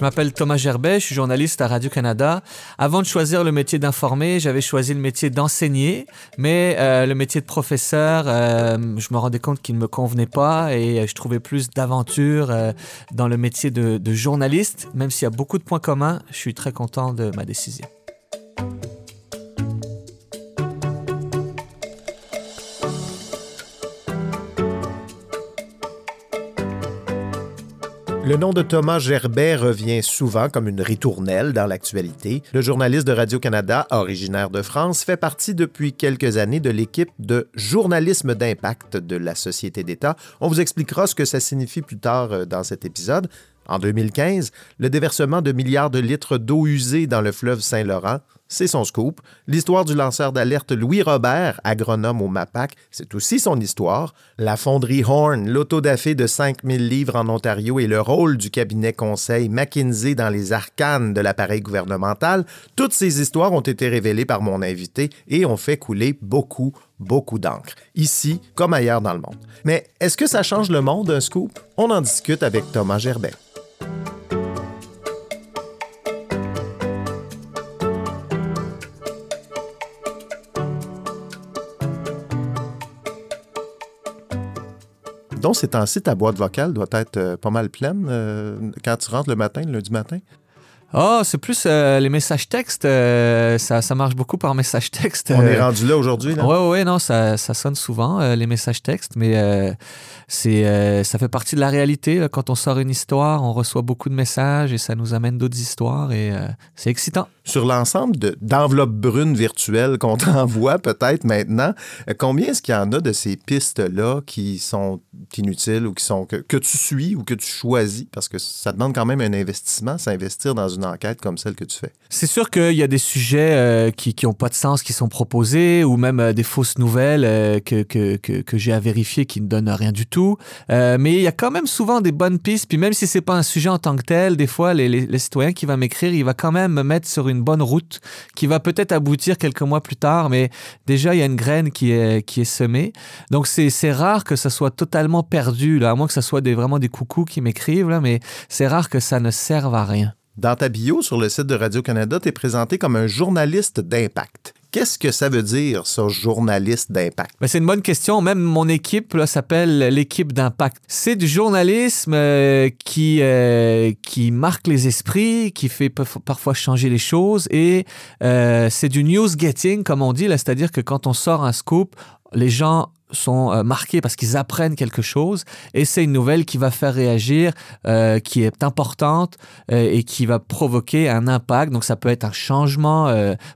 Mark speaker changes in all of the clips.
Speaker 1: Je m'appelle Thomas Gerbet, je suis journaliste à Radio-Canada. Avant de choisir le métier d'informer, j'avais choisi le métier d'enseigner, mais euh, le métier de professeur, euh, je me rendais compte qu'il ne me convenait pas et je trouvais plus d'aventure euh, dans le métier de journaliste. Même s'il y a beaucoup de points communs, je suis très content de ma décision.
Speaker 2: Le nom de Thomas Gerbet revient souvent comme une ritournelle dans l'actualité. Le journaliste de Radio-Canada, originaire de France, fait partie depuis quelques années de l'équipe de journalisme d'impact de la Société d'État. On vous expliquera ce que ça signifie plus tard euh, dans cet épisode. En 2015, le déversement de milliards de litres d'eau usée dans le fleuve Saint-Laurent, c'est son scoop. L'histoire du lanceur d'alerte Louis Robert, agronome au MAPAC, c'est aussi son histoire. La fonderie Horn, l'autodafé de 5000 livres en Ontario et le rôle du cabinet conseil McKinsey dans les arcanes de l'appareil gouvernemental, toutes ces histoires ont été révélées par mon invité et ont fait couler beaucoup, beaucoup d'encre, ici comme ailleurs dans le monde. Mais est-ce que ça change le monde, un scoop? On en discute avec Thomas Gerbet. Donc, c'est un site ta boîte vocale doit être euh, pas mal pleine euh, quand tu rentres le matin, le lundi matin?
Speaker 1: Oh, c'est plus euh, les messages textes. ça, ça, marche beaucoup par message texte.
Speaker 2: On est rendu là aujourd'hui.
Speaker 1: Oui, oui, ouais, non, ça, ça, sonne souvent, les messages textes, mais c'est, ça fait partie de la réalité. Quand on sort une histoire, on reçoit beaucoup de messages et ça nous amène d'autres histoires et c'est excitant
Speaker 2: sur l'ensemble d'enveloppes brunes virtuelles qu'on t'envoie peut-être maintenant, euh, combien est-ce qu'il y en a de ces pistes-là qui sont inutiles ou qui sont que, que, tu suis ou que tu choisis? Parce que ça demande quand même un investissement, s'investir dans une enquête comme celle que tu fais.
Speaker 1: C'est sûr qu'il y a des sujets euh, qui n'ont pas de sens qui sont proposés ou même euh, des fausses nouvelles que, que, que, j'ai à vérifier qui ne donnent rien du tout. mais il y a quand même souvent des bonnes pistes. Puis même si c'est pas un sujet en tant que tel, des fois, les, les, citoyens qui vont m'écrire, il va quand même me mettre sur une bonne route qui va peut-être aboutir quelques mois plus tard, mais déjà il y a une graine qui est, qui est semée. Donc c'est rare que ça soit totalement perdu, là, à moins que ce soit des, vraiment des coucous qui m'écrivent, mais c'est rare que ça ne serve à rien.
Speaker 2: Dans ta bio sur le site de Radio-Canada, tu es présenté comme un journaliste d'impact. Qu'est-ce que ça veut dire, ça, journaliste d'impact?
Speaker 1: Ben, c'est une bonne question. Même mon équipe s'appelle l'équipe d'impact. C'est du journalisme euh, qui, euh, qui marque les esprits, qui fait parfois changer les choses et euh, c'est du news getting, comme on dit, c'est-à-dire que quand on sort un scoop, les gens sont euh, marqués parce qu'ils apprennent quelque chose et c'est une nouvelle qui va faire réagir, euh, qui est importante euh, et qui va provoquer un impact. Donc ça peut être un changement,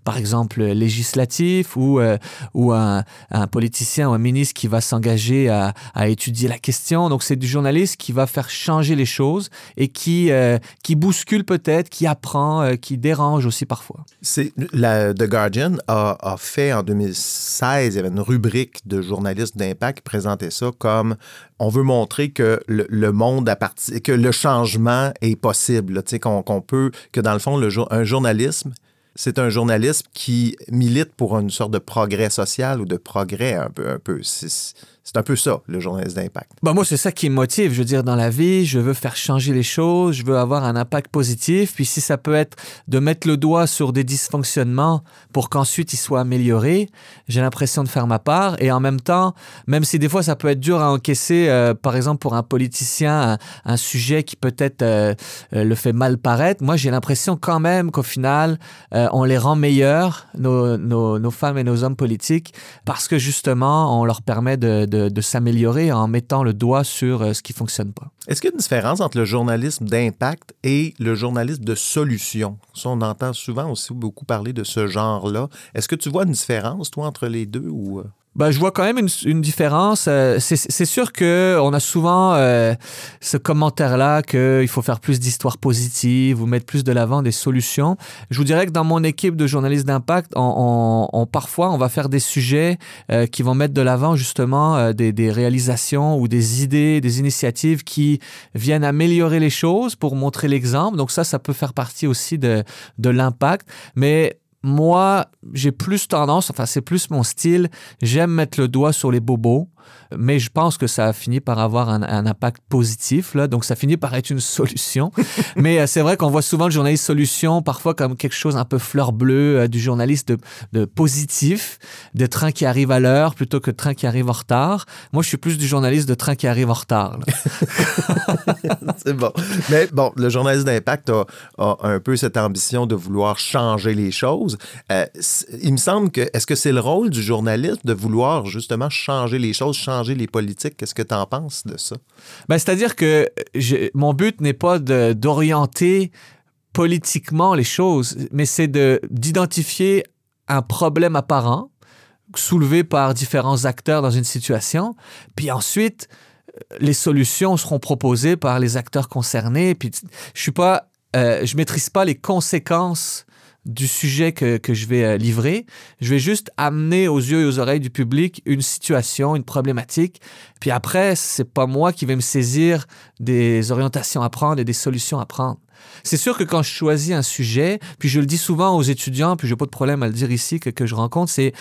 Speaker 1: par exemple législatif ou, ou un, politicien ou un ministre qui va s'engager à, étudier la question. Donc c'est du journaliste qui va faire changer les choses et qui, qui bouscule peut-être, qui apprend, qui dérange aussi parfois.
Speaker 2: C'est The Guardian a, a fait en 2016, il y avait une rubrique de journalistes d'impact présentait ça comme on veut montrer que le, monde à partir, que le changement est possible, qu'on peut, que dans le fond, le, un journalisme, c'est un journalisme qui milite pour une sorte de progrès social ou de progrès un peu. Un peu. C'est un peu ça, le journaliste d'impact.
Speaker 1: Bah moi, c'est ça qui me motive. Je veux dire, dans la vie, je veux faire changer les choses, je veux avoir un impact positif. Puis si ça peut être de mettre le doigt sur des dysfonctionnements pour qu'ensuite ils soient améliorés, j'ai l'impression de faire ma part. Et en même temps, même si des fois ça peut être dur à encaisser, euh, par exemple pour un politicien, un, sujet qui peut-être euh, euh, le fait mal paraître, moi j'ai l'impression quand même qu'au final, on les rend meilleurs, nos, femmes et nos hommes politiques, parce que justement, on leur permet de, s'améliorer en mettant le doigt sur euh, ce qui fonctionne pas.
Speaker 2: Est-ce qu'il y a une différence entre le journalisme d'impact et le journalisme de solution? On entend souvent aussi beaucoup parler de ce genre-là. Est-ce que tu vois une différence, toi, entre les deux ou... Euh?
Speaker 1: Ben, je vois quand même une, une différence. Euh, c'est sûr qu'on a souvent euh, ce commentaire-là qu'il faut faire plus d'histoires positives ou mettre plus de l'avant des solutions. Je vous dirais que dans mon équipe de journalistes d'impact, on, on, parfois, on va faire des sujets euh, qui vont mettre de l'avant justement des, des, réalisations ou des idées, des initiatives qui viennent améliorer les choses pour montrer l'exemple. Donc ça, ça peut faire partie aussi de, de l'impact. Mais moi, j'ai plus tendance, enfin c'est plus mon style, j'aime mettre le doigt sur les bobos mais je pense que ça a fini par avoir un, impact positif, là, donc ça finit par être une solution. mais euh, c'est vrai qu'on voit souvent le journaliste solution parfois comme quelque chose un peu fleur bleue, euh, du journaliste de, positif, de train qui arrive à l'heure plutôt que de train qui arrive en retard. Moi, je suis plus du journaliste de train qui arrive en retard.
Speaker 2: c'est bon. Mais bon, le journaliste d'impact a, un peu cette ambition de vouloir changer les choses. Euh, il me semble que, est-ce que c'est le rôle du journaliste de vouloir justement changer les choses, changer les politiques? Qu'est-ce que tu en penses de ça?
Speaker 1: Ben, C'est-à-dire que mon but n'est pas d'orienter politiquement les choses, mais c'est d'identifier un problème apparent soulevé par différents acteurs dans une situation, puis ensuite les solutions seront proposées par les acteurs concernés. Puis je suis pas, euh, je maîtrise pas les conséquences du sujet que, que, je vais euh, livrer. Je vais juste amener aux yeux et aux oreilles du public une situation, une problématique. Puis après, c'est pas moi qui vais me saisir des orientations à prendre et des solutions à prendre. C'est sûr que quand je choisis un sujet, puis je le dis souvent aux étudiants, puis j'ai pas de problème à le dire ici que, que je rencontre, c'est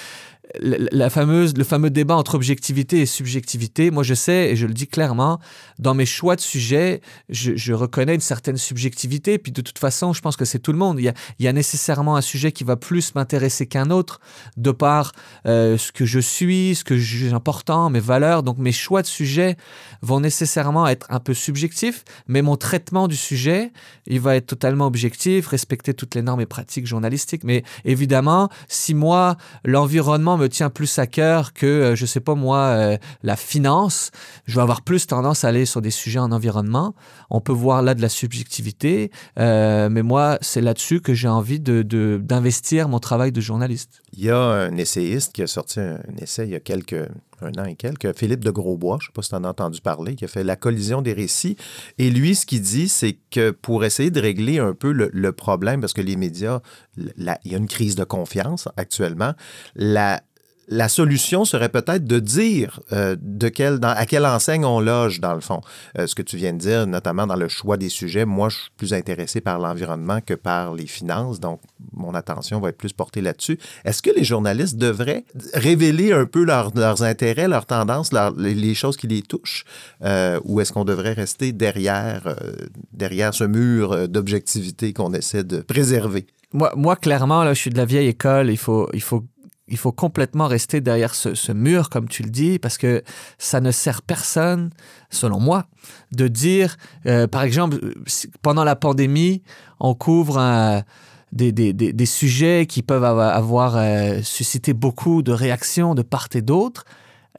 Speaker 1: la fameuse, le fameux débat entre objectivité et subjectivité, moi je sais, et je le dis clairement, dans mes choix de sujets, je, reconnais une certaine subjectivité, puis de toute façon, je pense que c'est tout le monde. Il y, a, nécessairement un sujet qui va plus m'intéresser qu'un autre, de par euh, ce que je suis, ce que je juge important, mes valeurs. Donc mes choix de sujets vont nécessairement être un peu subjectifs, mais mon traitement du sujet, il va être totalement objectif, respecter toutes les normes et pratiques journalistiques. Mais évidemment, si moi, l'environnement me tient plus à cœur que, euh, je sais pas moi, euh, la finance, je vais avoir plus tendance à aller sur des sujets en environnement. On peut voir là de la subjectivité, euh, mais moi, c'est là-dessus que j'ai envie d'investir de, d'investir mon travail de journaliste.
Speaker 2: Il y a un essayiste qui a sorti un, essai il y a quelques un an et quelques, Philippe de Grosbois, je ne sais pas si tu en as entendu parler, qui a fait La collision des récits. Et lui, ce qu'il dit, c'est que pour essayer de régler un peu le, le problème, parce que les médias, il y a une crise de confiance actuellement, la, la solution serait peut-être de dire euh, de quelle, dans, à quelle enseigne on loge, dans le fond. Euh, ce que tu viens de dire, notamment dans le choix des sujets, moi, je suis plus intéressé par l'environnement que par les finances, donc mon attention va être plus portée là-dessus. Est-ce que les journalistes devraient révéler un peu leurs intérêts, leurs tendances, les choses qui les touchent, euh, ou est-ce qu'on devrait rester derrière, derrière ce mur d'objectivité qu'on essaie de préserver?
Speaker 1: Moi, moi, clairement, là, je suis de la vieille école. Il faut, il faut il faut complètement rester derrière ce, mur, comme tu le dis, parce que ça ne sert personne, selon moi, de dire, euh, par exemple, pendant la pandémie, on couvre des, sujets qui peuvent avoir, euh, suscité beaucoup de réactions de part et d'autre.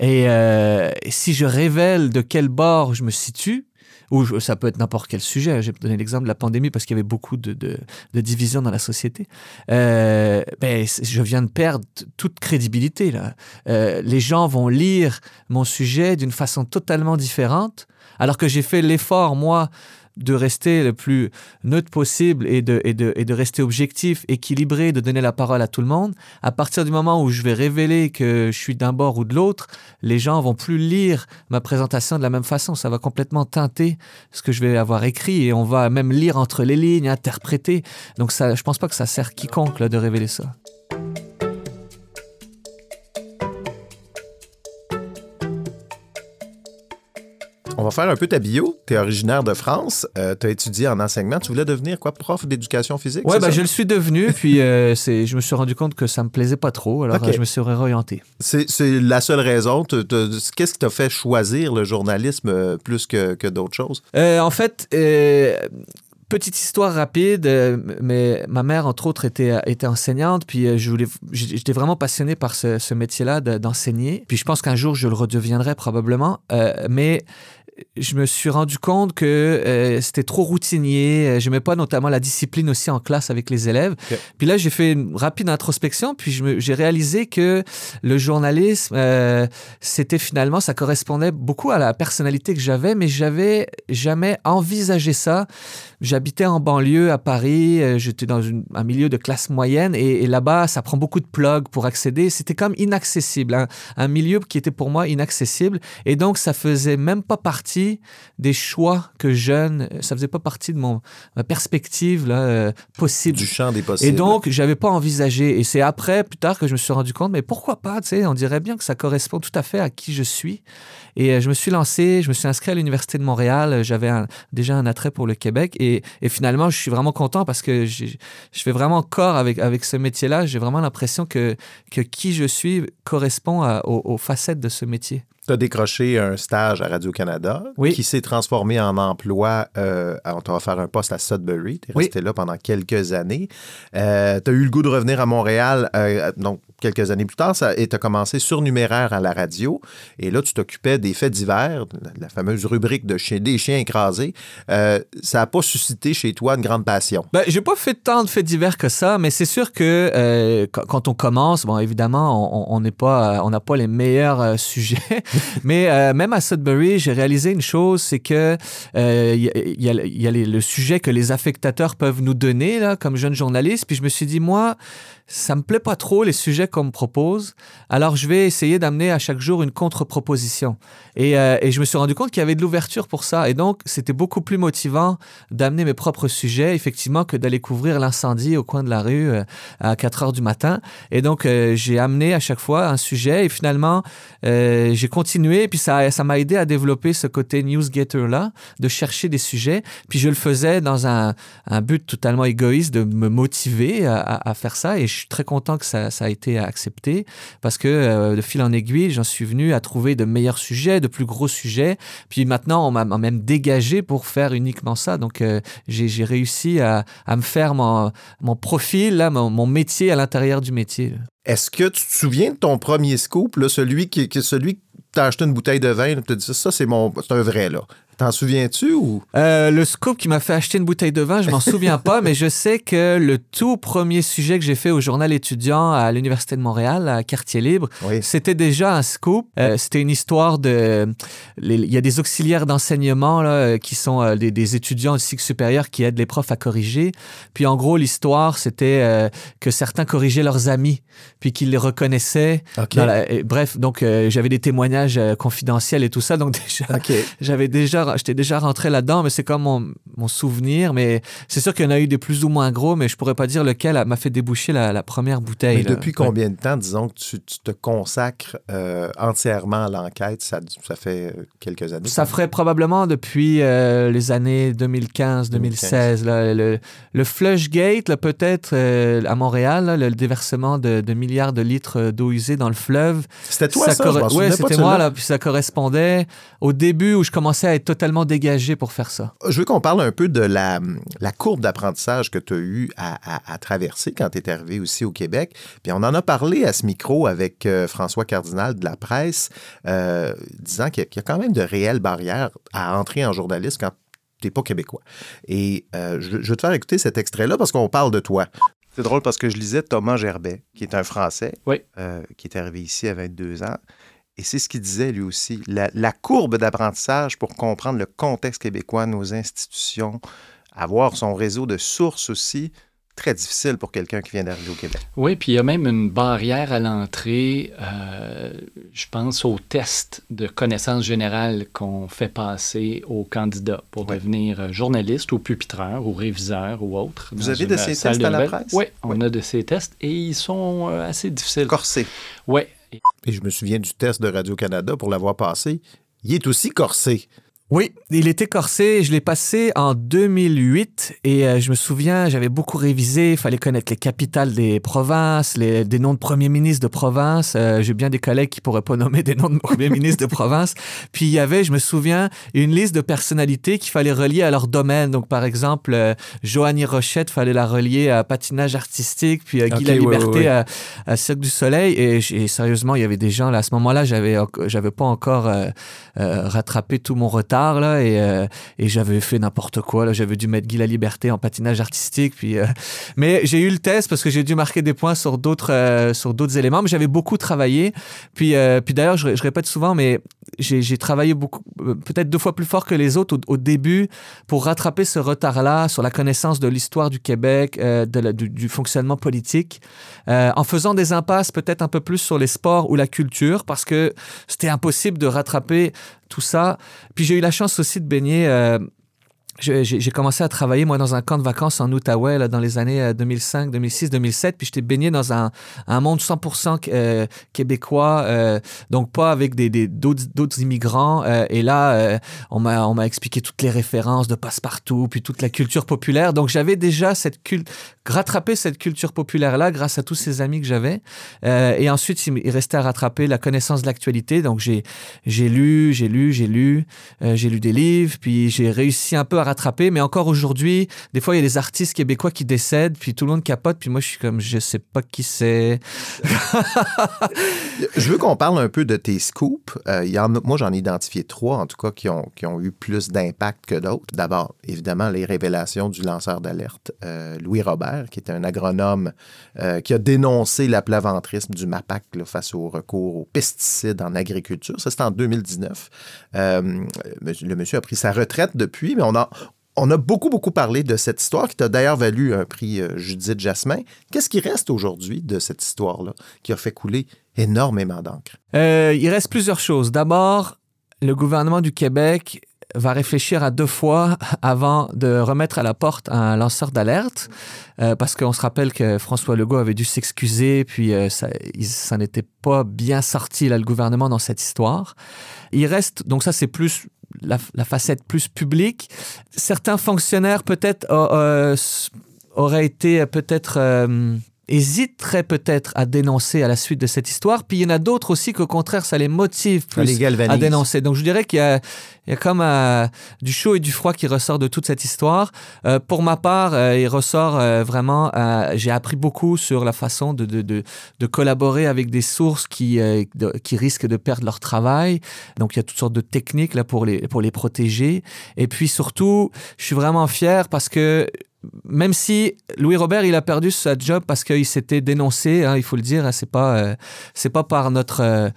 Speaker 1: et, euh, si je révèle de quel bord je me situe, ou ça peut être n'importe quel sujet. J'ai donné l'exemple de la pandémie parce qu'il y avait beaucoup de, divisions dans la société. Euh, ben, je viens de perdre toute crédibilité. Euh, les gens vont lire mon sujet d'une façon totalement différente, alors que j'ai fait l'effort, moi, de rester le plus neutre possible et de, et, de, et de rester objectif, équilibré, de donner la parole à tout le monde, à partir du moment où je vais révéler que je suis d'un bord ou de l'autre, les gens vont plus lire ma présentation de la même façon. Ça va complètement teinter ce que je vais avoir écrit et on va même lire entre les lignes, interpréter. Donc ça, je pense pas que ça sert quiconque de révéler ça.
Speaker 2: On va faire un peu ta bio. Tu es originaire de France. Euh, tu as étudié en enseignement. Tu voulais devenir quoi, prof d'éducation physique?
Speaker 1: Oui, ben, je le suis devenu. puis euh, je me suis rendu compte que ça me plaisait pas trop. Alors je me suis réorienté.
Speaker 2: C'est la seule raison. Qu'est-ce qui t'a fait choisir le journalisme euh, plus que, que d'autres choses?
Speaker 1: en fait, petite histoire rapide, mais ma mère, entre autres, était, était enseignante, puis je voulais, j'étais vraiment passionné par ce, ce métier-là d'enseigner. Puis je pense qu'un jour, je le redeviendrai probablement. mais je me suis rendu compte que euh, c'était trop routinier. Euh, je n'aimais pas notamment la discipline aussi en classe avec les élèves. Puis là, j'ai fait une rapide introspection, puis j'ai réalisé que le journalisme, euh, c'était finalement, ça correspondait beaucoup à la personnalité que j'avais, mais j'avais jamais envisagé ça. J'habitais en banlieue à Paris, j'étais dans un milieu de classe moyenne, et, là-bas, ça prend beaucoup de plugs pour accéder. C'était comme inaccessible, un milieu qui était pour moi inaccessible, et donc ça faisait même pas partie partie des choix que jeune, ça faisait pas partie de mon ma perspective là, euh, possible.
Speaker 2: Du champ des possibles.
Speaker 1: Et donc, j'avais pas envisagé. Et c'est après, plus tard, que je me suis rendu compte, mais pourquoi pas, tu sais, on dirait bien que ça correspond tout à fait à qui je suis. Et euh, je me suis lancé, je me suis inscrit à l'Université de Montréal. J'avais déjà un attrait pour le Québec. Et, et finalement, je suis vraiment content parce que je fais vraiment corps avec, avec ce métier-là. J'ai vraiment l'impression que, que qui je suis correspond aux facettes de ce métier.
Speaker 2: Tu as décroché un stage à Radio-Canada qui s'est transformé en emploi. Euh, on t'a offert un poste à Sudbury. Tu es resté là pendant quelques années. Euh, tu as eu le goût de revenir à Montréal, euh, donc quelques années plus tard, ça, et tu as commencé surnuméraire à la radio. Et là, tu t'occupais des faits divers, la, fameuse rubrique de des chiens écrasés. ça n'a pas suscité chez toi une grande passion.
Speaker 1: Ben, j'ai pas fait tant de faits divers que ça, mais c'est sûr que quand on commence, bon, évidemment, on n'est pas, on n'a pas les meilleurs sujets. Mais euh, même à Sudbury, j'ai réalisé une chose, c'est que il euh, y, a, le sujet que les affectateurs peuvent nous donner là, comme jeunes journalistes. Puis je me suis dit, moi, ça me plaît pas trop les sujets qu'on me propose. Alors je vais essayer d'amener à chaque jour une contre-proposition. Et, euh, et, je me suis rendu compte qu'il y avait de l'ouverture pour ça. Et donc c'était beaucoup plus motivant d'amener mes propres sujets, effectivement, que d'aller couvrir l'incendie au coin de la rue euh, à 4 heures du matin. Et donc euh, j'ai amené à chaque fois un sujet et finalement j'ai continué. Et puis ça, m'a aidé à développer ce côté newsgetter là, de chercher des sujets. Puis je le faisais dans un, but totalement égoïste de me motiver à, faire ça. Je suis très content que ça, a été accepté parce que euh, de fil en aiguille, j'en suis venu à trouver de meilleurs sujets, de plus gros sujets. Puis maintenant, on m'a même dégagé pour faire uniquement ça. Donc, euh, j'ai réussi à, me faire mon, profil, là, mon, métier à l'intérieur du métier.
Speaker 2: Est-ce que tu te souviens de ton premier scoop, celui qui, celui t'as acheté une bouteille de vin, tu dit ça, c'est mon, c'est un vrai là. T'en souviens-tu ou?
Speaker 1: Euh, le scoop qui m'a fait acheter une bouteille de vin, je m'en souviens pas, mais je sais que le tout premier sujet que j'ai fait au journal étudiant à l'Université de Montréal, à Quartier Libre, c'était déjà un scoop. Euh, c'était une histoire de. Il y a des auxiliaires d'enseignement là, euh, qui sont des, étudiants de cycle supérieur qui aident les profs à corriger. Puis en gros, l'histoire, c'était que certains corrigeaient leurs amis, puis qu'ils les reconnaissaient. bref, donc j'avais des témoignages confidentiels et tout ça. Donc déjà, j'avais déjà j'étais déjà rentré là-dedans, mais c'est comme mon, souvenir. Mais c'est sûr qu'il y en a eu des plus ou moins gros, mais je pourrais pas dire lequel m'a fait déboucher la, première bouteille.
Speaker 2: Mais depuis combien de temps, disons, que tu, te consacres euh, entièrement à l'enquête? Ça, ça, fait euh, quelques années?
Speaker 1: Ça ferait probablement depuis euh, les années 2015-2016. Le, le Flushgate, peut-être à Montréal, le déversement de, milliards de litres d'eau usée dans le fleuve.
Speaker 2: C'était toi, ça?
Speaker 1: Oui, c'était moi. Là, puis ça correspondait au début où je commençais à être totalement dégagé pour faire ça.
Speaker 2: Je veux qu'on parle un peu de la, la courbe d'apprentissage que tu as eu à, traverser quand tu es arrivé aussi au Québec. Puis on en a parlé à ce micro avec euh, François Cardinal de la presse, euh, disant qu'il y, a quand même de réelles barrières à entrer en journaliste quand tu n'es pas québécois. Et euh, je, je, veux te faire écouter cet extrait-là parce qu'on parle de toi. C'est drôle parce que je lisais Thomas Gerbet, qui est un Français, qui est arrivé ici à 22 ans. Et c'est ce qu'il disait lui aussi. La, courbe d'apprentissage pour comprendre le contexte québécois, nos institutions, avoir son réseau de sources aussi, très difficile pour quelqu'un qui vient d'arriver au Québec.
Speaker 3: Oui, puis il y a même une barrière à l'entrée, euh, je pense, au test de connaissances générales qu'on fait passer aux candidats pour devenir journaliste ou pupitreur ou réviseur ou autre.
Speaker 2: Vous avez de ces tests à la presse?
Speaker 3: Oui, on a de ces tests et ils sont euh, assez difficiles.
Speaker 2: Corsés.
Speaker 3: Oui,
Speaker 2: et je me souviens du test de Radio-Canada pour l'avoir passé. Il est aussi corsé.
Speaker 1: Oui, il était corsé. Je l'ai passé en 2008 et euh, je me souviens, j'avais beaucoup révisé. Il fallait connaître les capitales des provinces, les, des noms de premiers ministres de province. Euh, j'ai bien des collègues qui pourraient pas nommer des noms de premiers ministres de province. Puis il y avait, je me souviens, une liste de personnalités qu'il fallait relier à leur domaine. Donc par exemple, euh, Joanie Rochette, fallait la relier à patinage artistique, puis à Guy La Liberté À, à, Cirque du Soleil. Et, et, sérieusement, il y avait des gens là à ce moment-là, j'avais j'avais pas encore rattrapé tout mon retard euh, et j'avais fait n'importe quoi. Là, j'avais dû mettre Guy la Liberté en patinage artistique. Puis, euh, mais j'ai eu le test parce que j'ai dû marquer des points sur d'autres euh, sur d'autres éléments. Mais j'avais beaucoup travaillé. Puis, puis d'ailleurs, je, répète souvent, mais j'ai travaillé beaucoup, euh, peut-être deux fois plus fort que les autres au, début pour rattraper ce retard-là sur la connaissance de l'histoire du Québec, euh, de du, fonctionnement politique, euh, en faisant des impasses peut-être un peu plus sur les sports ou la culture, parce que c'était impossible de rattraper tout ça. Puis j'ai eu la chance aussi de baigner j'ai commencé à travailler, moi, dans un camp de vacances en Outaouais, là, dans les années 2005, 2006, 2007. Puis j'étais baigné dans un, un monde 100% euh, québécois, euh, donc pas avec des, d'autres immigrants. Euh, et là, on m'a expliqué toutes les références de passe-partout, puis toute la culture populaire. Donc j'avais déjà cette culte, rattrapé cette culture populaire-là grâce à tous ces amis que j'avais. et ensuite, il, restait à rattraper la connaissance de l'actualité. Donc j'ai lu, j'ai lu, j'ai lu, j'ai lu des livres, puis j'ai réussi un peu à rattraper. Mais encore aujourd'hui, des fois, il y a des artistes québécois qui décèdent, puis tout le monde capote, puis moi, je suis comme, je sais pas qui c'est.
Speaker 2: je veux qu'on parle un peu de tes scoops. Euh, moi, j'en ai identifié trois, en tout cas, qui ont, qui ont eu plus d'impact que d'autres. D'abord, évidemment, les révélations du lanceur d'alerte, euh, Louis Robert, qui est un agronome euh, qui a dénoncé l'aplaventrisme du MAPAC face au recours aux pesticides en agriculture. Ça, c'était en 2019. le monsieur a pris sa retraite depuis, mais on a, on a beaucoup, beaucoup parlé de cette histoire qui t'a d'ailleurs valu un prix euh, Judith Jasmin. Qu'est-ce qui reste aujourd'hui de cette histoire-là qui a fait couler énormément d'encre?
Speaker 1: Euh, il reste plusieurs choses. D'abord, le gouvernement du Québec va réfléchir à deux fois avant de remettre à la porte un lanceur d'alerte, euh, parce qu'on se rappelle que François Legault avait dû s'excuser, puis ça, ça n'était pas bien sorti, là, le gouvernement, dans cette histoire. Il reste, donc ça c'est plus la, facette plus publique. Certains fonctionnaires peut-être euh, auraient été peut-être hésiteraient peut-être à dénoncer à la suite de cette histoire. Puis il y en a d'autres aussi qu'au contraire, ça les motive plus à dénoncer. Donc je dirais qu'il y a, il y a comme euh, du chaud et du froid qui ressort de toute cette histoire. Euh, pour ma part, euh, il ressort vraiment, j'ai appris beaucoup sur la façon de, de, de, de collaborer avec des sources qui, qui risquent de perdre leur travail. Donc il y a toutes sortes de techniques là, pour, les, pour les protéger. Et puis surtout, je suis vraiment fier parce que même si Louis Robert il a perdu sa job parce qu'il s'était dénoncé, hein, il faut le dire, hein, c'est pas euh, c'est pas par notre euh,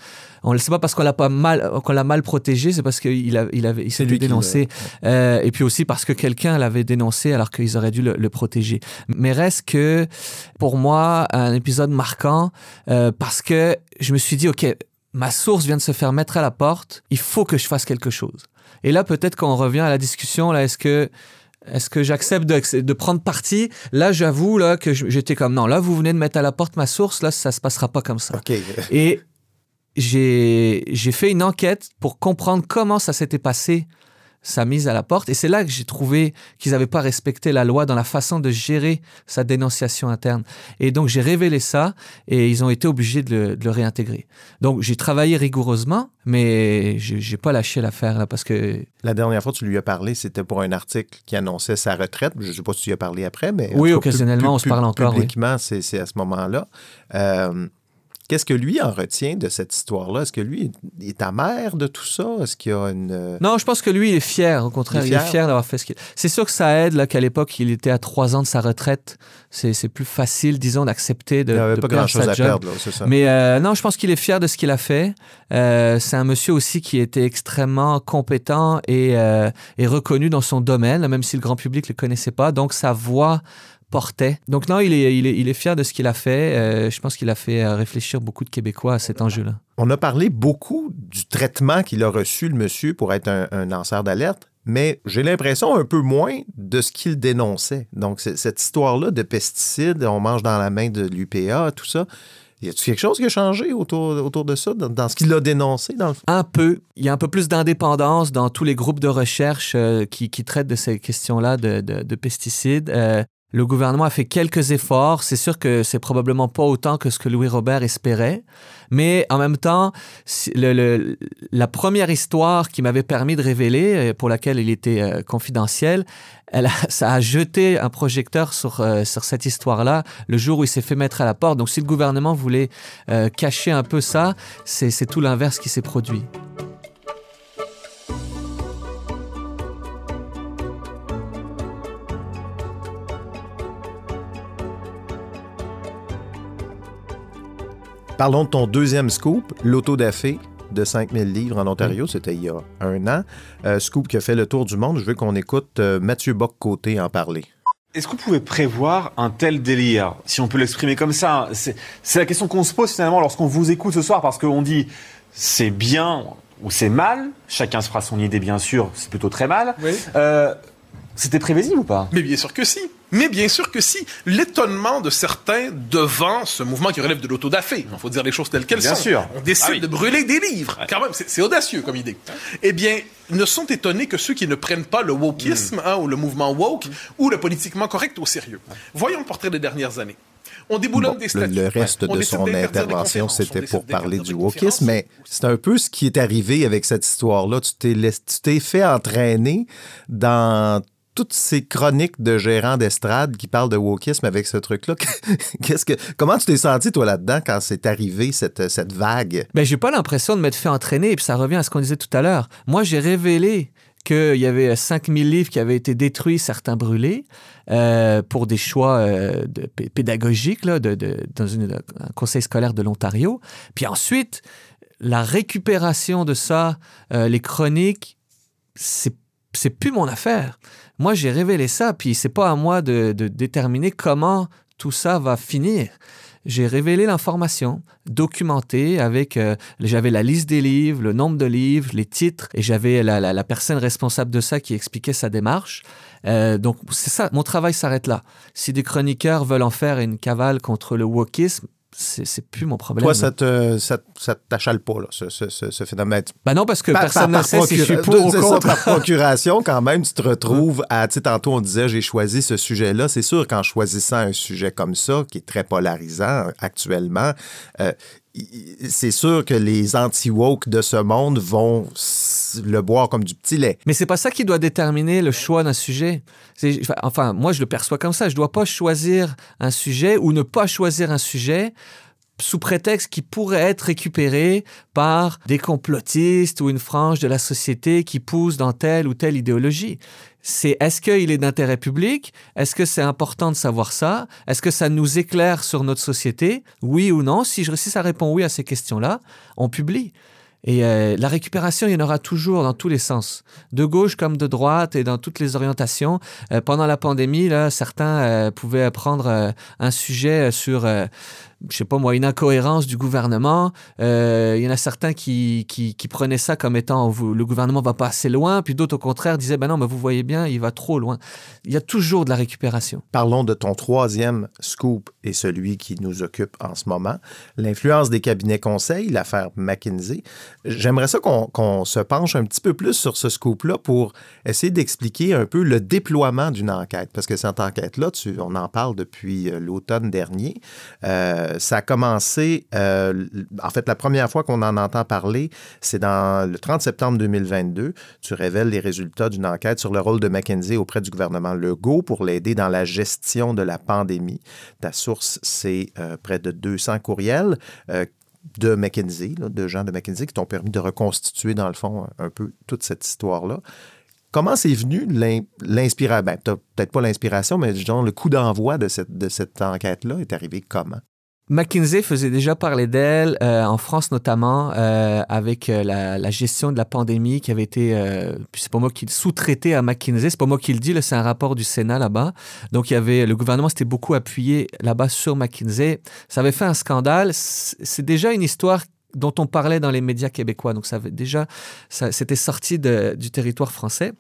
Speaker 1: on le sait pas parce qu'on l'a pas mal qu'on l'a mal protégé, c'est parce qu'il a, il avait il s'était dénoncé euh, et puis aussi parce que quelqu'un l'avait dénoncé alors qu'ils auraient dû le, protéger. Mais reste que pour moi un épisode marquant parce que je me suis dit ok ma source vient de se faire mettre à la porte, il faut que je fasse quelque chose. Et là peut-être qu'on revient à la discussion là est-ce que est-ce que j'accepte de, prendre parti? Là, j'avoue là que j'étais comme non. Là, vous venez de mettre à la porte ma source. Là, ça se passera pas comme ça. Et j'ai fait une enquête pour comprendre comment ça s'était passé sa mise à la porte. Et c'est là que j'ai trouvé qu'ils n'avaient pas respecté la loi dans la façon de gérer sa dénonciation interne. Et donc j'ai révélé ça et ils ont été obligés de le, réintégrer. Donc j'ai travaillé rigoureusement, mais j'ai pas lâché l'affaire là parce que...
Speaker 2: La dernière fois que tu lui as parlé, c'était pour un article qui annonçait sa retraite. Je ne sais pas si tu lui as parlé après, mais...
Speaker 1: Oui, occasionnellement, on se parle encore.
Speaker 2: Publiquement, c'est à ce moment-là. Euh, Qu'est-ce que lui en retient de cette histoire-là? Est-ce que lui est amer de tout ça? Est-ce qu'il y a une... Euh,
Speaker 1: non, je pense que lui, il est fier. Au contraire, il est fier, d'avoir fait ce qu'il... C'est sûr que ça aide qu'à l'époque, il était à trois ans de sa retraite. C'est plus facile, disons, d'accepter de, il
Speaker 2: avait pas grand-chose à perdre, c'est ça.
Speaker 1: Mais euh, non, je pense qu'il est fier de ce qu'il a fait. Euh, c'est un monsieur aussi qui était extrêmement compétent et, et reconnu dans son domaine, même si le grand public ne le connaissait pas. Donc, sa voix portait. Donc non, il est, il est, il est fier de ce qu'il a fait. Euh, je pense qu'il a fait euh, réfléchir beaucoup de Québécois à cet enjeu-là.
Speaker 2: On a parlé beaucoup du traitement qu'il a reçu, le monsieur, pour être un, lanceur d'alerte, mais j'ai l'impression un peu moins de ce qu'il dénonçait. Donc cette histoire-là de pesticides, on mange dans la main de l'UPA, tout ça, y a-t-il quelque chose qui a changé autour, autour de ça, dans, ce qu'il a dénoncé, dans le
Speaker 1: Un peu. Il y a un peu plus d'indépendance dans tous les groupes de recherche euh, qui, qui, traitent de ces questions-là de, de, pesticides. Le gouvernement a fait quelques efforts. C'est sûr que c'est probablement pas autant que ce que Louis Robert espérait. Mais en même temps, la première histoire qui m'avait permis de révéler, euh, pour laquelle il était euh, confidentiel, elle ça a jeté un projecteur sur, euh, sur cette histoire-là le jour où il s'est fait mettre à la porte. Donc si le gouvernement voulait cacher un peu ça, c'est tout l'inverse qui s'est produit.
Speaker 2: Parlons de ton deuxième scoop, l'autodafé. de 5000 livres en Ontario. C'était il y a un an. Euh, Scoop qui a fait le tour du monde. Je veux qu'on écoute euh, Mathieu Bock-Côté en parler.
Speaker 4: Est-ce que vous pouvez prévoir un tel délire, si on peut l'exprimer comme ça? C'est c'est la question qu'on se pose finalement lorsqu'on vous écoute ce soir, parce qu'on dit c'est bien ou c'est mal, chacun se fera son idée bien sûr, c'est plutôt très mal.
Speaker 5: Oui.
Speaker 4: Euh, C'était prévisible ou pas?
Speaker 5: Mais bien sûr que si. Mais bien sûr que si. L'étonnement de certains devant ce mouvement qui relève de l'autodafé, il faut dire les choses telles qu'elles
Speaker 4: Bien
Speaker 5: sont.
Speaker 4: sûr.
Speaker 5: On décide
Speaker 4: Ah oui.
Speaker 5: de brûler des livres. Quand même, c'est audacieux comme idée. Eh bien, ne sont étonnés que ceux qui ne prennent pas le wokisme, hein, ou le mouvement woke, ou le politiquement correct au sérieux. Voyons le portrait des dernières années. On déboulonne
Speaker 2: Bon,
Speaker 5: des statuts.
Speaker 2: le reste de son intervention, c'était pour parler du wokisme, mais c'est un peu ce qui est arrivé avec cette histoire-là. Tu t'es fait entraîner dans toutes ces chroniques de gérants d'estrade qui parlent de wokisme avec ce truc-là. Qu'est-ce que, comment tu t'es senti, toi, là-dedans, quand c'est arrivé, cette, cette vague?
Speaker 1: Ben, j'ai pas l'impression de m'être fait entraîner, et puis ça revient à ce qu'on disait tout à l'heure. Moi, j'ai révélé qu'il y avait 5000 livres qui avaient été détruits, certains brûlés, euh, pour des choix euh, pédagogiques là, dans un conseil scolaire de l'Ontario. Puis ensuite, la récupération de ça, euh, les chroniques, c'est plus mon affaire. Moi, j'ai révélé ça, puis c'est pas à moi de, déterminer comment tout ça va finir. J'ai révélé l'information, documentée avec. euh, j'avais la liste des livres, le nombre de livres, les titres, et j'avais la personne responsable de ça qui expliquait sa démarche. Euh, donc, c'est ça, mon travail s'arrête là. Si des chroniqueurs veulent en faire une cavale contre le wokisme, c'est plus mon problème.
Speaker 2: Toi, ça te, ça, ça t'achale pas, là, ce, ce- ce- phénomène.
Speaker 1: Ben non, parce que
Speaker 2: Par-
Speaker 1: personne ne sait si je suis pour ou
Speaker 2: c'est ça,
Speaker 1: contre.
Speaker 2: par procuration, quand même, tu te retrouves à. Tu sais, tantôt, on disait, j'ai choisi ce sujet-là. C'est sûr qu'en choisissant un sujet comme ça, qui est très polarisant actuellement, euh, c'est sûr que les anti-woke de ce monde vont le boire comme du petit lait.
Speaker 1: Mais c'est pas ça qui doit déterminer le choix d'un sujet. Enfin, moi, je le perçois comme ça. Je dois pas choisir un sujet ou ne pas choisir un sujet sous prétexte qu'il pourrait être récupéré par des complotistes ou une frange de la société qui pousse dans telle ou telle idéologie. C'est est-ce qu'il est d'intérêt public? Est-ce que c'est important de savoir ça? Est-ce que ça nous éclaire sur notre société? Oui ou non? Si, je, si ça répond oui à ces questions-là, on publie. Et euh, la récupération, il y en aura toujours dans tous les sens, de gauche comme de droite et dans toutes les orientations. Euh, pendant la pandémie, là, certains euh, pouvaient prendre un sujet sur, je sais pas moi, une incohérence du gouvernement. Euh, il y en a certains qui, qui, prenaient ça comme étant le gouvernement va pas assez loin, puis d'autres au contraire disaient ben non, mais vous voyez bien, il va trop loin. Il y a toujours de la récupération.
Speaker 2: Parlons de ton troisième scoop et celui qui nous occupe en ce moment, l'influence des cabinets conseils, l'affaire McKinsey. J'aimerais ça qu'on qu'on se penche un petit peu plus sur ce scoop-là pour essayer d'expliquer un peu le déploiement d'une enquête, parce que cette enquête-là, on en parle depuis euh, l'automne dernier. Euh, ça a commencé, euh, en fait, la première fois qu'on en entend parler, c'est dans le 30 septembre 2022. Tu révèles les résultats d'une enquête sur le rôle de McKinsey auprès du gouvernement Legault pour l'aider dans la gestion de la pandémie. Ta source, c'est euh, près de 200 courriels. euh, de McKinsey, de gens de McKinsey qui t'ont permis de reconstituer, dans le fond, un peu toute cette histoire-là. Comment c'est venu l'in- l'inspiration? Ben, peut-être pas l'inspiration, mais le coup d'envoi de cette enquête-là est arrivé comment?
Speaker 1: McKinsey faisait déjà parler d'elle, euh, en France notamment, euh, avec euh, la, la gestion de la pandémie qui avait été, euh, c'est pas moi qui sous-traité à McKinsey, c'est pas moi qui le dis, c'est un rapport du Sénat là-bas. Donc il y avait, le gouvernement s'était beaucoup appuyé là-bas sur McKinsey. Ça avait fait un scandale. C'est déjà une histoire dont on parlait dans les médias québécois. Donc ça avait déjà, c'était sorti du territoire français.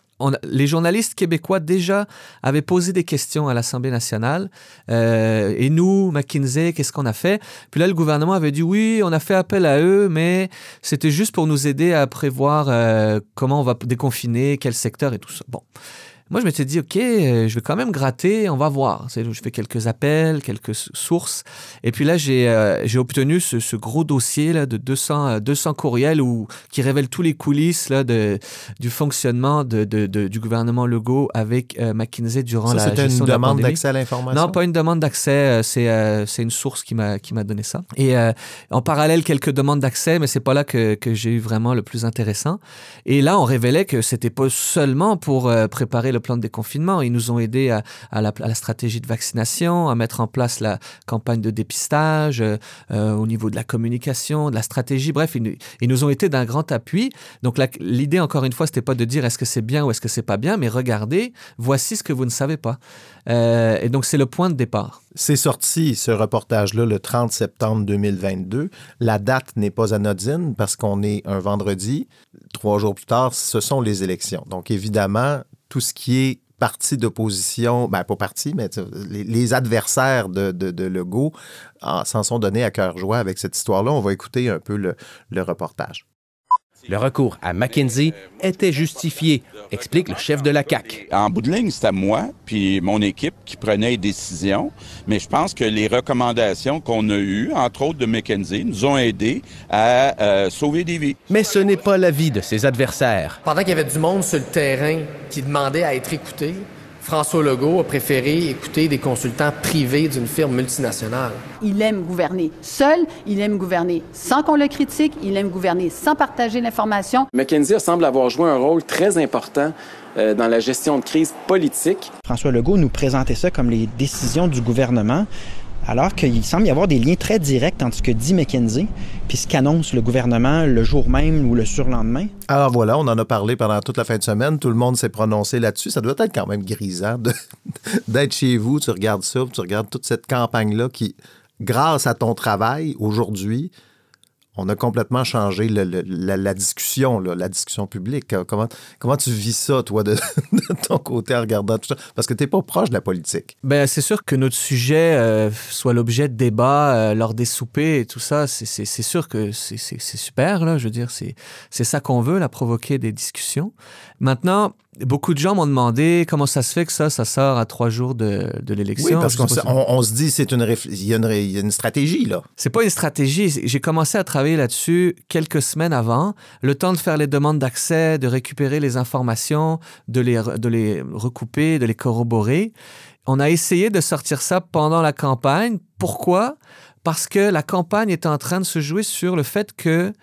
Speaker 1: Les journalistes québécois déjà avaient posé des questions à l'Assemblée nationale. Euh, et nous, McKinsey, qu'est-ce qu'on a fait? Puis là, le gouvernement avait dit oui, on a fait appel à eux, mais c'était juste pour nous aider à prévoir euh, comment on va déconfiner, quel secteur et tout ça. Bon. Moi, je m'étais dit, OK, euh, je vais quand même gratter, on va voir. Je fais quelques appels, quelques sources. Et puis là, j'ai euh, obtenu ce, ce gros dossier là, de 200, euh, 200 courriels où, qui révèle tous les coulisses là, de, du fonctionnement de, de- de- du gouvernement Legault avec euh, McKinsey durant
Speaker 2: Ça,
Speaker 1: la
Speaker 2: c'était
Speaker 1: gestion
Speaker 2: une
Speaker 1: de la
Speaker 2: demande
Speaker 1: pandémie.
Speaker 2: d'accès à l'information?
Speaker 1: Non, pas une demande d'accès, euh, c'est euh, une source qui m'a donné ça. Et euh, en parallèle, quelques demandes d'accès, mais c'est pas là que, que j'ai eu vraiment le plus intéressant. Et là, on révélait que c'était pas seulement pour euh, préparer le le plan de déconfinement. Ils nous ont aidés à, la, stratégie de vaccination, à mettre en place la campagne de dépistage, euh, euh, au niveau de la communication, de la stratégie. Bref, ils, ils nous ont été d'un grand appui. Donc l'idée, encore une fois, c'était pas de dire est-ce que c'est bien ou est-ce que c'est pas bien, mais regardez, voici ce que vous ne savez pas. Euh, et donc c'est le point de départ.
Speaker 2: C'est sorti, ce reportage-là, le 30 septembre 2022. La date n'est pas anodine parce qu'on est un vendredi. Trois jours plus tard, ce sont les élections. Donc, évidemment, tout ce qui est parti d'opposition, ben pas parti, mais les, adversaires de, de, de Legault s'en sont donnés à cœur joie avec cette histoire-là. On va écouter un peu le, le reportage.
Speaker 6: Le recours à McKinsey était justifié, explique le chef de la CAC.
Speaker 7: En bout de ligne, c'était moi puis mon équipe qui prenait les décisions, mais je pense que les recommandations qu'on a eues, entre autres de McKinsey, nous ont aidés à euh, sauver des vies.
Speaker 6: Mais ce n'est pas l'avis de ses adversaires.
Speaker 8: Pendant qu'il y avait du monde sur le terrain qui demandait à être écouté, François Legault a préféré écouter des consultants privés d'une firme multinationale.
Speaker 9: Il aime gouverner seul, il aime gouverner sans qu'on le critique, il aime gouverner sans partager l'information.
Speaker 10: McKinsey semble avoir joué un rôle très important euh, dans la gestion de crise politique.
Speaker 11: François Legault nous présentait ça comme les décisions du gouvernement alors qu'il semble y avoir des liens très directs entre ce que dit McKinsey puis ce qu'annonce le gouvernement le jour même ou le surlendemain.
Speaker 2: Alors voilà, on en a parlé pendant toute la fin de semaine, tout le monde s'est prononcé là-dessus. Ça doit être quand même grisant d'être chez vous, tu regardes ça, tu regardes toute cette campagne-là qui, grâce à ton travail aujourd'hui, on a complètement changé la, la, discussion, la discussion publique. Comment, comment tu vis ça, toi, de, ton côté en regardant tout ça? Parce que tu n'es pas proche de la politique.
Speaker 1: Ben, c'est sûr que notre sujet euh, soit l'objet de débats euh, lors des soupers et tout ça, c'est sûr que c'est super, là. Je veux dire, c'est ça qu'on veut, là, provoquer des discussions. Maintenant, beaucoup de gens m'ont demandé comment ça se fait que ça, ça sort à trois jours de, de l'élection?
Speaker 2: Oui, parce qu'on on, on se dit c'est une il y, a une, il y a une stratégie là.
Speaker 1: C'est pas une stratégie. J'ai commencé à travailler là-dessus quelques semaines avant, le temps de faire les demandes d'accès, de récupérer les informations, de les, de les recouper, de les corroborer. On a essayé de sortir ça pendant la campagne. Pourquoi? Parce que la campagne était en train de se jouer sur le fait que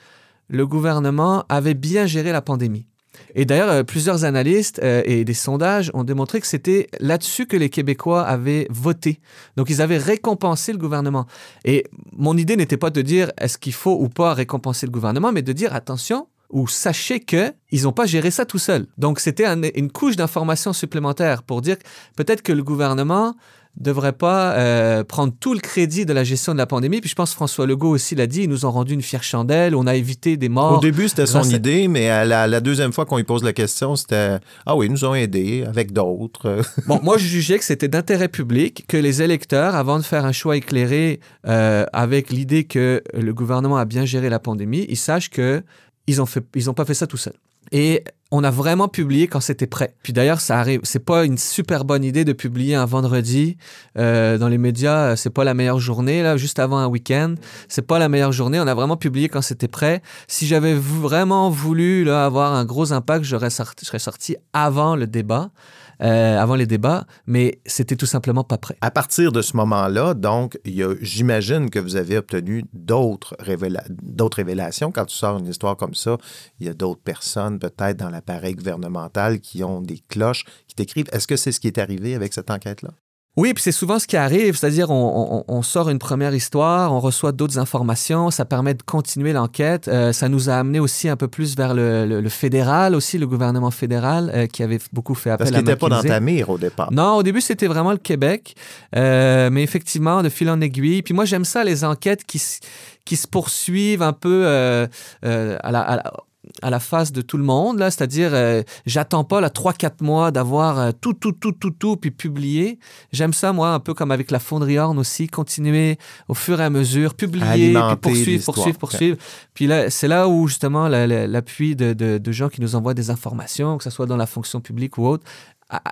Speaker 1: le gouvernement avait bien géré la pandémie. Et d'ailleurs, euh, plusieurs analystes euh, et des sondages ont démontré que c'était là-dessus que les Québécois avaient voté. Donc, ils avaient récompensé le gouvernement. Et mon idée n'était pas de dire est-ce qu'il faut ou pas récompenser le gouvernement, mais de dire attention, ou sachez que ils n'ont pas géré ça tout seul. Donc c'était un, une couche d'information supplémentaire pour dire peut-être que le gouvernement devrait pas euh, prendre tout le crédit de la gestion de la pandémie. Puis je pense François Legault aussi l'a dit, ils nous ont rendu une fière chandelle, on a évité des morts.
Speaker 2: Au début, c'était son idée, mais à la, la, deuxième fois qu'on lui pose la question, c'était Ah oui, ils nous ont aidés avec d'autres.
Speaker 1: bon, moi, je jugeais que c'était d'intérêt public que les électeurs, avant de faire un choix éclairé euh, avec l'idée que le gouvernement a bien géré la pandémie, ils sachent que ils ont fait, ils ont pas fait ça tout seuls. Et on a vraiment publié quand c'était prêt. Puis d'ailleurs, ça arrive. C'est pas une super bonne idée de publier un vendredi euh, dans les médias. C'est pas la meilleure journée là, juste avant un week-end. C'est pas la meilleure journée. On a vraiment publié quand c'était prêt. Si j'avais vraiment voulu avoir un gros impact, j'aurais je serais sorti avant le débat euh, avant les débats, mais c'était tout simplement pas prêt.
Speaker 2: À partir de ce moment-là, donc, j'imagine que vous avez obtenu d'autres révéla révélations. Quand tu sors une histoire comme ça, il y a d'autres personnes, peut-être dans l'appareil gouvernemental, qui ont des cloches, qui t'écrivent. Est-ce que c'est ce qui est arrivé avec cette enquête-là?
Speaker 1: Oui, puis c'est souvent ce qui arrive, c'est-à-dire on, on, on, sort une première histoire, on reçoit d'autres informations, ça permet de continuer l'enquête. Euh, ça nous a amené aussi un peu plus vers le, le, le fédéral, aussi le gouvernement fédéral euh, qui avait beaucoup fait appel
Speaker 2: Parce
Speaker 1: à
Speaker 2: qu'il n'était pas dans ta mire au départ.
Speaker 1: Non, au début c'était vraiment le Québec, euh, mais effectivement de fil en aiguille. Puis moi j'aime ça les enquêtes qui, qui se poursuivent un peu euh, à la, à la à la face de tout le monde, là, c'est-à-dire, euh, j'attends pas, là, 3-4 mois d'avoir euh, tout, tout, tout, tout, tout, puis publier. J'aime ça, moi, un peu comme avec la fonderie Horn aussi, continuer au fur et à mesure, publier, puis poursuivre, poursuivre, poursuivre. Puis là, c'est là où, justement, l'appui de, de, de, gens qui nous envoient des informations, que ce soit dans la fonction publique ou autre,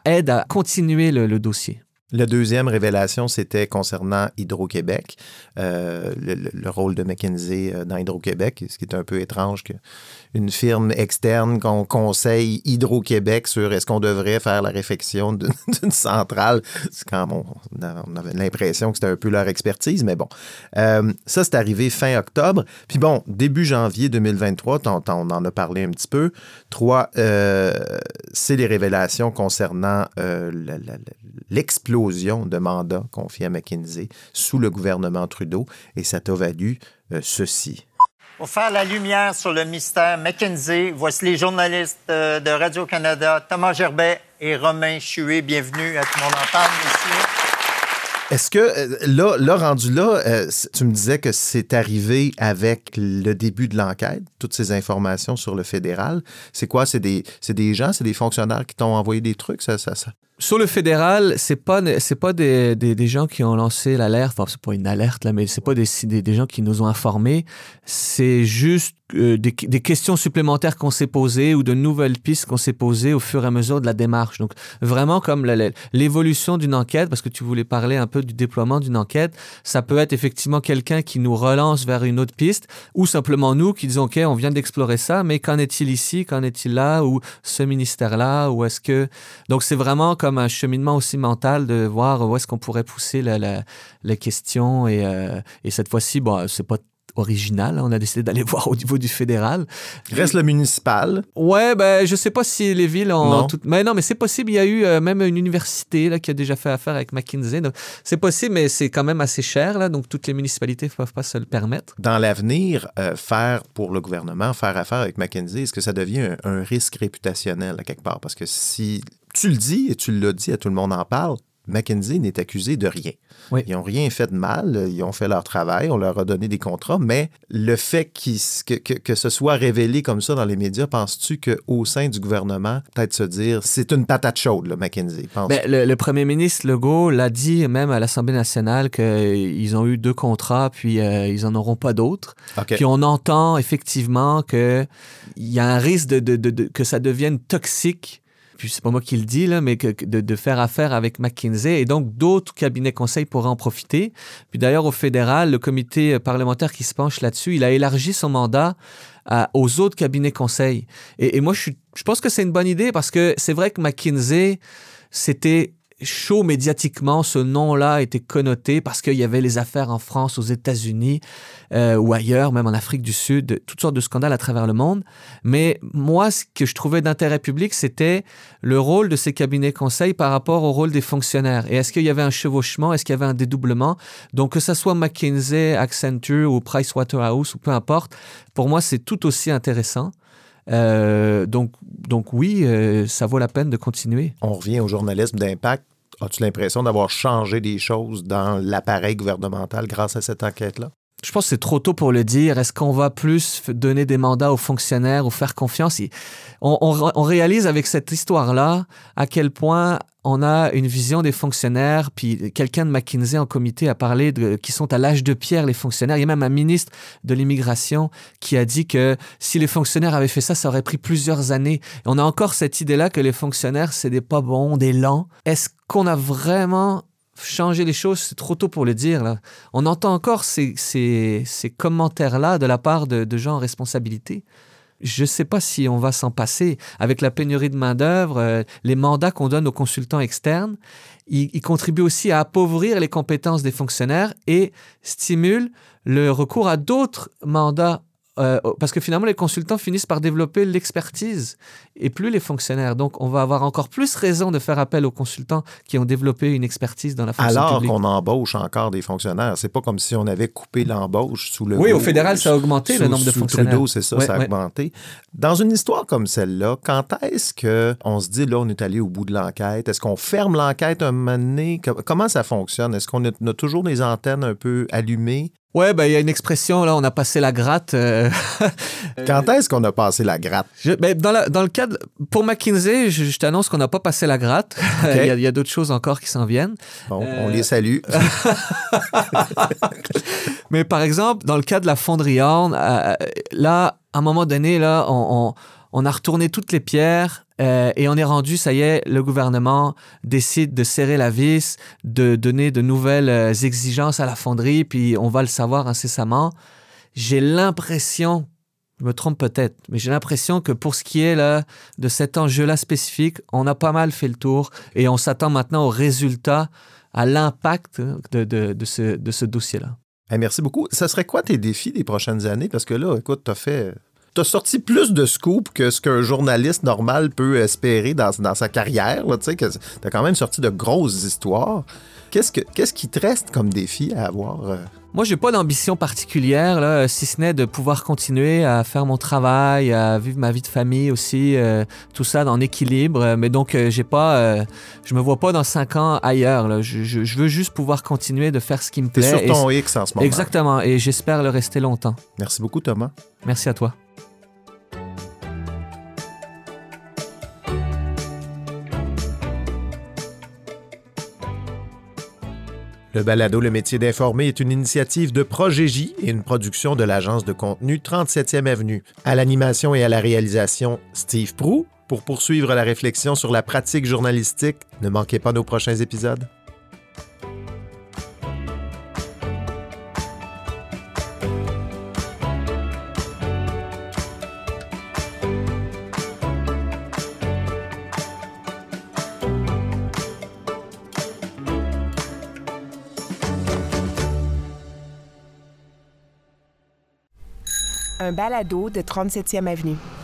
Speaker 1: aide à continuer le, le dossier.
Speaker 2: La deuxième révélation, c'était concernant Hydro-Québec, euh, le, le- le rôle de McKinsey euh, dans Hydro-Québec, ce qui est un peu étrange qu'une firme externe qu'on conseille Hydro-Québec sur est-ce qu'on devrait faire la réfection d'une centrale. C'est quand on, on avait l'impression que c'était un peu leur expertise, mais bon. Euh, ça, c'est arrivé fin octobre. Puis bon, début janvier 2023, t'en- t'en- on en a parlé un petit peu. Trois, c'est les révélations concernant euh, de mandats confiés à McKinsey sous le gouvernement Trudeau. Et ça t'a valu euh, ceci.
Speaker 12: Pour faire la lumière sur le mystère McKinsey, voici les journalistes euh, de Radio-Canada, Thomas Gerbet et Romain Chué. Bienvenue à Tout le monde en parle, messieurs.
Speaker 2: Est-ce que euh, là, là, rendu là, euh, tu me disais que c'est arrivé avec le début de l'enquête, toutes ces informations sur le fédéral. C'est quoi? C'est des, c'est des gens, c'est des fonctionnaires qui t'ont envoyé des trucs? Ça, ça, ça.
Speaker 1: Sur le fédéral, c'est pas c'est pas des, des, gens qui ont lancé l'alerte. Enfin, c'est pas une alerte là, mais c'est pas des, des, gens qui nous ont informés. C'est juste euh, des, questions supplémentaires qu'on s'est posées ou de nouvelles pistes qu'on s'est posées au fur et à mesure de la démarche. Donc vraiment comme l'évolution d'une enquête, parce que tu voulais parler un peu du déploiement d'une enquête, ça peut être effectivement quelqu'un qui nous relance vers une autre piste ou simplement nous qui disons ok, on vient d'explorer ça, mais qu'en est-il ici, qu'en est-il là ou ce ministère-là ou est-ce que donc c'est vraiment comme un cheminement aussi mental de voir où est-ce qu'on pourrait pousser la, et, euh, et cette fois-ci, bon, c'est pas original. On a décidé d'aller voir au niveau du fédéral.
Speaker 2: Reste le municipal.
Speaker 1: Ouais, ben je sais pas si les villes ont
Speaker 2: Non.
Speaker 1: Mais non, mais c'est possible. Il y a eu euh, même une université là qui a déjà fait affaire avec McKinsey. C'est possible, mais c'est quand même assez cher là. Donc toutes les municipalités ne peuvent pas se le permettre.
Speaker 2: Dans l'avenir, euh, faire pour le gouvernement, faire affaire avec McKinsey, est-ce que ça devient un, un risque réputationnel à quelque part? Parce que si tu le dis et tu l'as dit, à tout le monde en parle, McKinsey n'est accusé de rien.
Speaker 1: Oui.
Speaker 2: Ils n'ont rien fait de mal, ils ont fait leur travail, on leur a donné des contrats, mais le fait que, que, que ce soit révélé comme ça dans les médias, penses-tu qu'au sein du gouvernement, peut-être se dire c'est une patate chaude, là? Penses-
Speaker 1: Ben, le, le premier ministre Legault l'a dit même à l'Assemblée nationale qu'ils ont eu deux contrats, puis euh, ils n'en auront pas d'autres. Puis on entend effectivement qu'il y a un risque de, de- de- de- que ça devienne toxique. Puis c'est pas moi qui le dis, là, mais de, faire affaire avec McKinsey. Et donc, d'autres cabinets conseils pourraient en profiter. Puis d'ailleurs, au fédéral, le comité parlementaire qui se penche là-dessus, il a élargi son mandat aux autres cabinets conseils. Et, moi, je pense que c'est une bonne idée parce que c'est vrai que McKinsey, c'était chaud médiatiquement, ce nom-là était connoté parce qu'il y avait les affaires en France, aux États-Unis euh, ou ailleurs, même en Afrique du Sud, toutes sortes de scandales à travers le monde. Mais moi, ce que je trouvais d'intérêt public, c'était le rôle de ces cabinets conseils par rapport au rôle des fonctionnaires. Et est-ce qu'il y avait un chevauchement, est-ce qu'il y avait un dédoublement? Donc que ce soit McKinsey, Accenture ou Pricewaterhouse ou peu importe, pour moi, c'est tout aussi intéressant. Euh, donc, donc oui, euh, ça vaut la peine de continuer.
Speaker 2: On revient au journalisme d'impact. As-tu l'impression d'avoir changé des choses dans l'appareil gouvernemental grâce à cette enquête-là?
Speaker 1: Je pense que c'est trop tôt pour le dire. Est-ce qu'on va plus donner des mandats aux fonctionnaires ou faire confiance? On, réalise avec cette histoire-là à quel point on a une vision des fonctionnaires. Puis quelqu'un de McKinsey en comité a parlé de qui sont à l'âge de pierre, les fonctionnaires. Il y a même un ministre de l'immigration qui a dit que si les fonctionnaires avaient fait ça, ça aurait pris plusieurs années. On a encore cette idée-là que les fonctionnaires, c'est des pas bons, des lents. Est-ce qu'on a vraiment changer les choses, c'est trop tôt pour le dire. On entend encore ces, ces, commentaires-là de la part de, de gens en responsabilité. Je ne sais pas si on va s'en passer. Avec la pénurie de main-d'œuvre, euh, les mandats qu'on donne aux consultants externes, ils, ils contribuent aussi à appauvrir les compétences des fonctionnaires et stimulent le recours à d'autres mandats. Euh, parce que finalement, les consultants finissent par développer l'expertise et plus les fonctionnaires. Donc, on va avoir encore plus raison de faire appel aux consultants qui ont développé une expertise dans la fonction
Speaker 2: Alors
Speaker 1: publique.
Speaker 2: qu'on embauche encore des fonctionnaires. C'est pas comme si on avait coupé l'embauche sous le.
Speaker 1: Oui, au fédéral, ça a augmenté le nombre de
Speaker 2: sous
Speaker 1: fonctionnaires.
Speaker 2: Trudeau, c'est ça,
Speaker 1: Ouais,
Speaker 2: ça a
Speaker 1: ouais.
Speaker 2: augmenté. Dans une histoire comme celle-là, quand est-ce que on se dit là, on est allé au bout de l'enquête? Est-ce qu'on ferme l'enquête un moment donné? Com- Comment ça fonctionne? Est-ce qu'on a, on a toujours des antennes un peu allumées?
Speaker 1: Ouais, ben il y a une expression, là, on a passé la gratte. euh,
Speaker 2: Quand est-ce qu'on a passé la gratte?
Speaker 1: Je- ben, dans, la- dans le cadre, pour McKinsey, je, je t'annonce qu'on n'a pas passé la gratte. il y a, d'autres choses encore qui s'en viennent.
Speaker 2: Bon,
Speaker 1: Euh,
Speaker 2: on les salue.
Speaker 1: Mais par exemple, dans le cas de la fonderie Horn, euh, là, à un moment donné, là, on, on- on a retourné toutes les pierres Euh, et on est rendu, ça y est, le gouvernement décide de serrer la vis, de donner de nouvelles euh, exigences à la fonderie, puis on va le savoir incessamment. J'ai l'impression, je me trompe peut-être, mais j'ai l'impression que pour ce qui est là, de cet enjeu-là spécifique, on a pas mal fait le tour et on s'attend maintenant aux résultats, à l'impact de, ce dossier-là.
Speaker 2: Eh, merci beaucoup. Ça serait quoi tes défis des prochaines années? Parce que là, écoute, tu as fait. T'as sorti plus de scoops que ce qu'un journaliste normal peut espérer dans, dans sa carrière. Tu sais, as quand même sorti de grosses histoires. Qu'est-ce, que, qu'est-ce qui te reste comme défi à avoir? euh?
Speaker 1: Moi, j'ai pas d'ambition particulière, là, si ce n'est de pouvoir continuer à faire mon travail, à vivre ma vie de famille aussi, euh, tout ça en équilibre. Mais donc, euh, j'ai pas, euh, je me vois pas dans cinq ans ailleurs. là. Je, je- je veux juste pouvoir continuer de faire ce qui me
Speaker 2: T'es
Speaker 1: plaît.
Speaker 2: sur ton
Speaker 1: Et-
Speaker 2: X en ce moment.
Speaker 1: Exactement, et j'espère le rester longtemps.
Speaker 2: Merci beaucoup, Thomas.
Speaker 1: Merci à toi.
Speaker 2: Le balado Le métier d'informer est une initiative de Projet J et une production de l'agence de contenu 37e Avenue. À l'animation et à la réalisation, Steve Prou. Pour poursuivre la réflexion sur la pratique journalistique, ne manquez pas nos prochains épisodes.
Speaker 13: Balado de 37e Avenue.